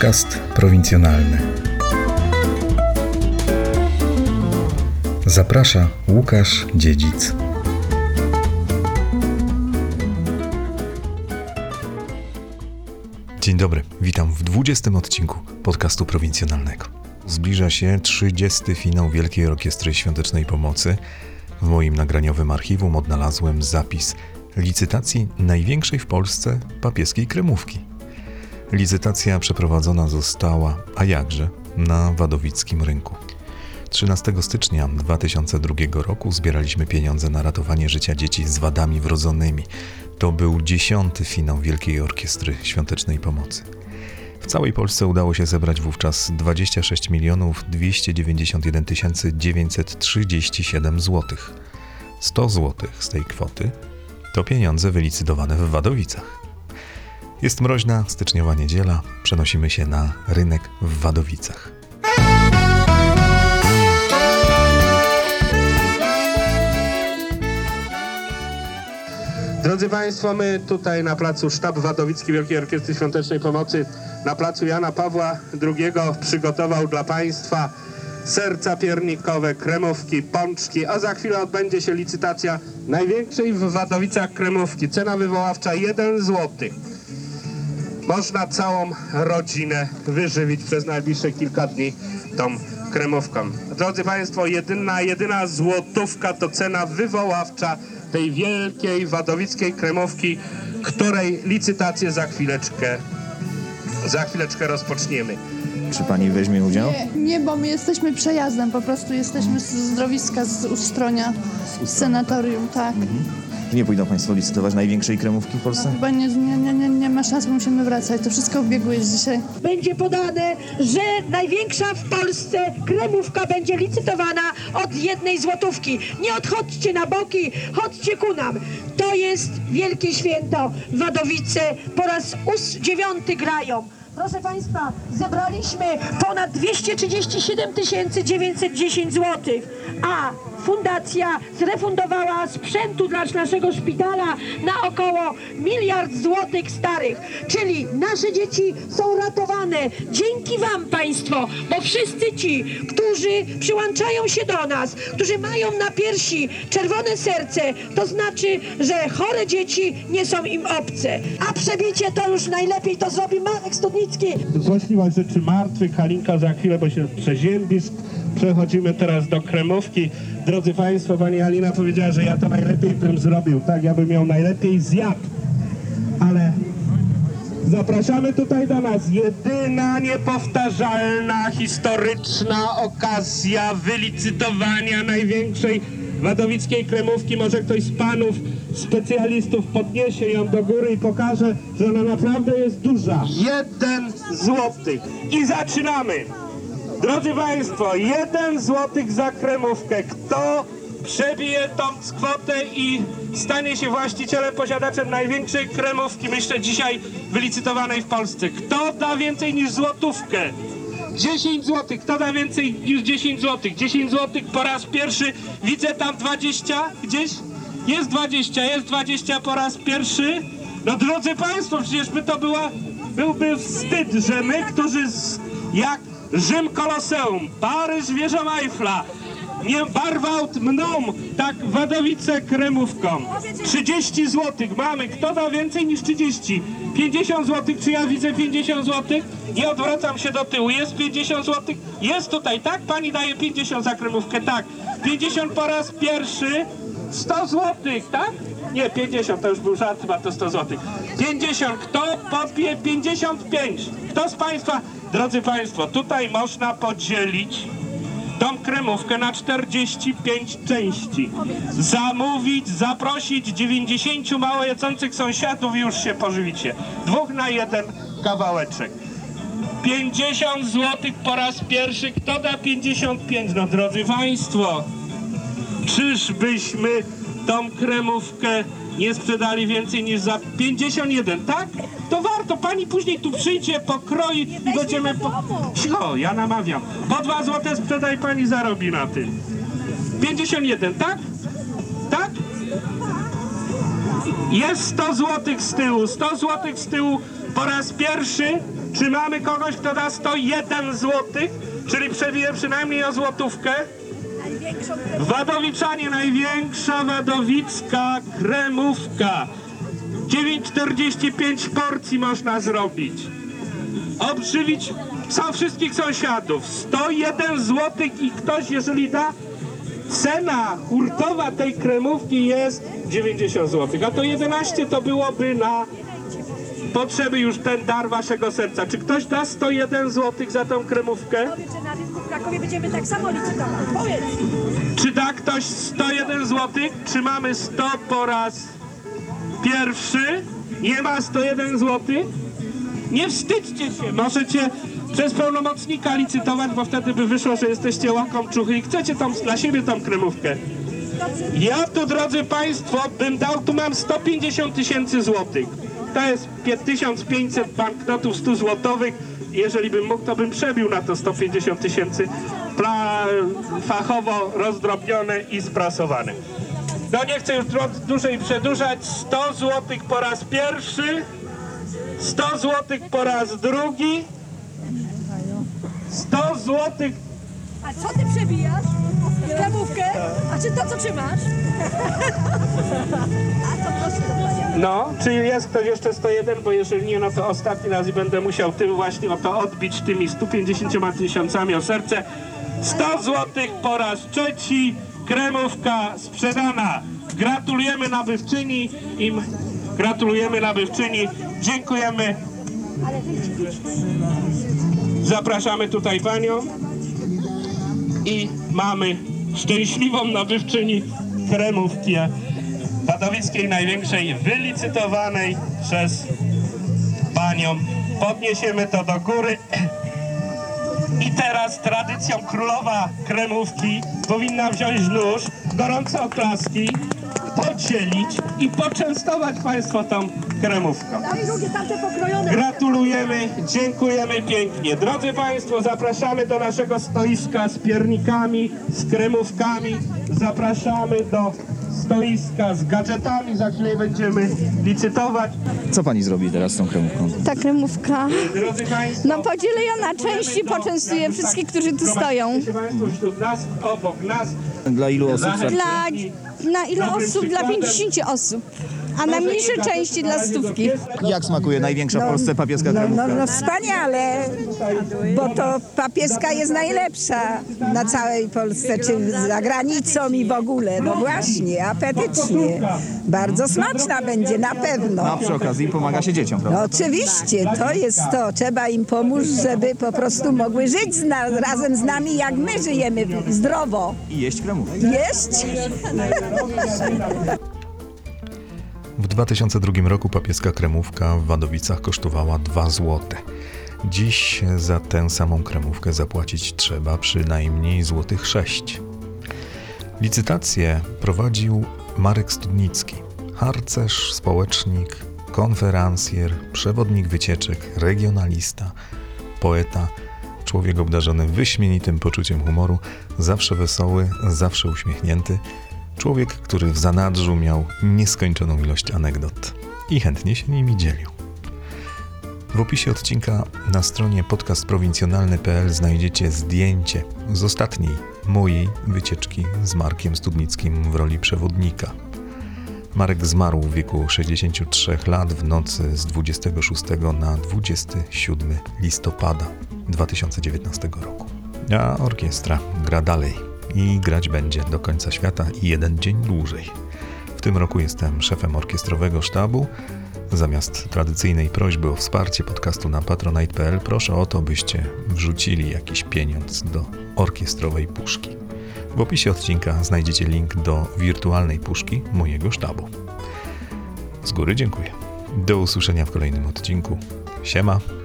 Podcast prowincjonalny. Zaprasza Łukasz Dziedzic. Dzień dobry, witam w 20 odcinku podcastu prowincjonalnego. Zbliża się 30. finał Wielkiej Orkiestry Świątecznej Pomocy. W moim nagraniowym archiwum odnalazłem zapis licytacji największej w Polsce papieskiej kremówki. Licytacja przeprowadzona została, a jakże, na wadowickim rynku. 13 stycznia 2002 roku zbieraliśmy pieniądze na ratowanie życia dzieci z wadami wrodzonymi. To był dziesiąty finał Wielkiej Orkiestry Świątecznej Pomocy. W całej Polsce udało się zebrać wówczas 26 milionów 291 937 zł. 100 zł z tej kwoty to pieniądze wylicytowane w Wadowicach. Jest mroźna styczniowa niedziela, przenosimy się na rynek w Wadowicach. Drodzy Państwo, my tutaj na placu Sztab Wadowicki Wielkiej Orkiestry Świątecznej Pomocy na placu Jana Pawła II przygotował dla Państwa serca piernikowe, kremówki, pączki, a za chwilę odbędzie się licytacja największej w Wadowicach kremówki. Cena wywoławcza 1 zł. Można całą rodzinę wyżywić przez najbliższe kilka dni tą kremówką. Drodzy Państwo, jedyna, jedyna złotówka to cena wywoławcza tej wielkiej wadowickiej kremówki, której licytację za chwileczkę, za chwileczkę rozpoczniemy. Czy pani weźmie udział? Nie, nie, bo my jesteśmy przejazdem, po prostu jesteśmy z zdrowiska z Ustronia, z sanatorium, tak. Nie pójdą państwo licytować największej kremówki w Polsce? Chyba nie, nie, nie, nie, nie ma szans, musimy wracać. To wszystko w biegu jest dzisiaj. będzie podane, że największa w Polsce kremówka będzie licytowana od jednej złotówki. Nie odchodźcie na boki, chodźcie ku nam. To jest wielkie święto. Wadowice po raz ós- dziewiąty grają. Proszę Państwa, zebraliśmy ponad 237 910 zł, a fundacja zrefundowała sprzętu dla naszego szpitala na około miliard złotych starych. Czyli nasze dzieci są ratowane dzięki Wam Państwo, bo wszyscy ci, którzy przyłączają się do nas, którzy mają na piersi czerwone serce, to znaczy, że chore dzieci nie są im obce. A przebicie to już najlepiej to zrobi Marek Studnicki. Złośliwość rzeczy martwych, Halinka za chwilę, bo się przeziębisz. Przechodzimy teraz do kremówki. Drodzy Państwo, Pani Alina powiedziała, że ja to najlepiej bym zrobił, tak? Ja bym ją najlepiej zjadł. Ale zapraszamy tutaj do nas. Jedyna niepowtarzalna, historyczna okazja wylicytowania największej wadowickiej kremówki. Może ktoś z Panów specjalistów podniesie ją do góry i pokaże, że ona naprawdę jest duża. Jeden złotych. I zaczynamy. Drodzy Państwo, jeden złotych za kremówkę. Kto przebije tą kwotę i stanie się właścicielem, posiadaczem największej kremówki, myślę, dzisiaj wylicytowanej w Polsce? Kto da więcej niż złotówkę? 10 zł. Kto da więcej niż 10 zł? 10 zł po raz pierwszy. Widzę tam 20 gdzieś. Jest 20, jest 20 po raz pierwszy. No drodzy Państwo, przecież by to była, byłby wstyd, że my, którzy z, jak Rzym Koloseum, Paryż wieża Eiffla, nie barwałt mną, tak Wadowice kremówką. 30 zł mamy. Kto da więcej niż 30? 50 zł. Czy ja widzę 50 zł? Nie odwracam się do tyłu. Jest 50 zł? Jest tutaj, tak? Pani daje 50 za kremówkę, tak. 50 po raz pierwszy. 100 zł, tak? Nie, 50, to już był żart, chyba to 100 zł. 50, kto podbije 55? Kto z Państwa, drodzy Państwo, tutaj można podzielić tą kremówkę na 45 części. Zamówić, zaprosić 90 mało jadzących sąsiadów i już się pożywicie. Dwóch na jeden kawałeczek. 50 zł po raz pierwszy. Kto da 55? No drodzy Państwo, czyżbyśmy tą kremówkę nie sprzedali więcej niż za 51, tak? To warto, pani później tu przyjdzie, pokroi i będziemy... Po... Cicho, ja namawiam. Po 2 złote sprzedaj pani zarobi na tym. 51, tak? Tak? Jest 100 zł z tyłu, 100 zł z tyłu po raz pierwszy. Czy mamy kogoś, kto da 101 zł, czyli przebije przynajmniej o złotówkę? Wadowiczanie, największa wadowicka kremówka. 9,45 porcji można zrobić. Odżywić są wszystkich sąsiadów. 101 zł i ktoś, jeżeli da, cena hurtowa tej kremówki jest 90 zł. A to 11 to byłoby na potrzeby już ten dar waszego serca. Czy ktoś da 101 zł za tą kremówkę? Krakowie będziemy tak samo licytować? Powiedz! Czy da ktoś 101 zł? Czy mamy 100 po raz pierwszy? Nie ma 101 zł? Nie wstydźcie się, możecie przez pełnomocnika licytować, bo wtedy by wyszło, że jesteście łakomczuchy i chcecie tą, dla siebie tą kremówkę. Ja tu, drodzy Państwo, bym dał, tu mam 150 tysięcy złotych. To jest 1500 banknotów 100 złotowych. Jeżeli bym mógł, to bym przebił na to 150 tysięcy fachowo rozdrobnione i sprasowane. No nie chcę już dłużej przedłużać. 100 złotych po raz pierwszy, 100 złotych po raz drugi, 100 złotych A co ty przebijasz? Kremówkę? A czy to, co trzymasz? A to proszę. No, czy jest ktoś jeszcze 101, bo jeżeli nie, no to ostatni raz i będę musiał tym właśnie o to odbić tymi 150 tysiącami o serce. 100 złotych po raz trzeci, kremówka sprzedana. Gratulujemy nabywczyni, im gratulujemy nabywczyni, dziękujemy. Zapraszamy tutaj panią i mamy szczęśliwą nabywczyni kremówki Wadowickiej największej wylicytowanej przez panią. Podniesiemy to do góry. I teraz tradycją królowa kremówki powinna wziąć nóż, gorące oklaski, podzielić i poczęstować państwo tą kremówką. Gratulujemy, dziękujemy pięknie. Drodzy Państwo, zapraszamy do naszego stoiska z piernikami, z kremówkami. Zapraszamy do stoiska z gadżetami. Za chwilę będziemy licytować. Co pani zrobi teraz z tą kremówką? Ta kremówka. Drodzy Państwo, No podzielę ją na części, poczęstuję wszystkich, którzy tu stoją. Dla ilu osób? Dla, na ile osób? Dla 50 osób. A na mniejsze części dla stówki. Jak smakuje największa w Polsce papieska No, kremówka? no, no wspaniale, bo to papieska jest najlepsza na całej Polsce, czy za granicą i w ogóle. No właśnie, apetycznie. Bardzo smaczna będzie, na pewno. A przy okazji pomaga się dzieciom, No prawda? oczywiście, to jest to. Trzeba im pomóc, żeby po prostu mogły żyć z na, razem z nami, jak my żyjemy zdrowo. I jeść kremówkę. Jeść? W 2002 roku papieska kremówka w Wadowicach kosztowała 2 zł. Dziś za tę samą kremówkę zapłacić trzeba przynajmniej złotych 6. Licytację prowadził Marek Studnicki, harcerz, społecznik, konferencjer, przewodnik wycieczek, regionalista, poeta, człowiek obdarzony wyśmienitym poczuciem humoru, zawsze wesoły, zawsze uśmiechnięty, człowiek, który w zanadrzu miał nieskończoną ilość anegdot i chętnie się nimi dzielił. W opisie odcinka na stronie podcastprowincjonalny.pl znajdziecie zdjęcie z ostatniej mojej wycieczki z Markiem Studnickim w roli przewodnika. Marek zmarł w wieku 63 lat w nocy z 26 na 27 listopada 2019 roku. A orkiestra gra dalej i grać będzie do końca świata i jeden dzień dłużej. W tym roku jestem szefem orkiestrowego sztabu. Zamiast tradycyjnej prośby o wsparcie podcastu na patronite.pl proszę o to, byście wrzucili jakiś pieniądz do orkiestrowej puszki. W opisie odcinka znajdziecie link do wirtualnej puszki mojego sztabu. Z góry dziękuję. Do usłyszenia w kolejnym odcinku. Siema.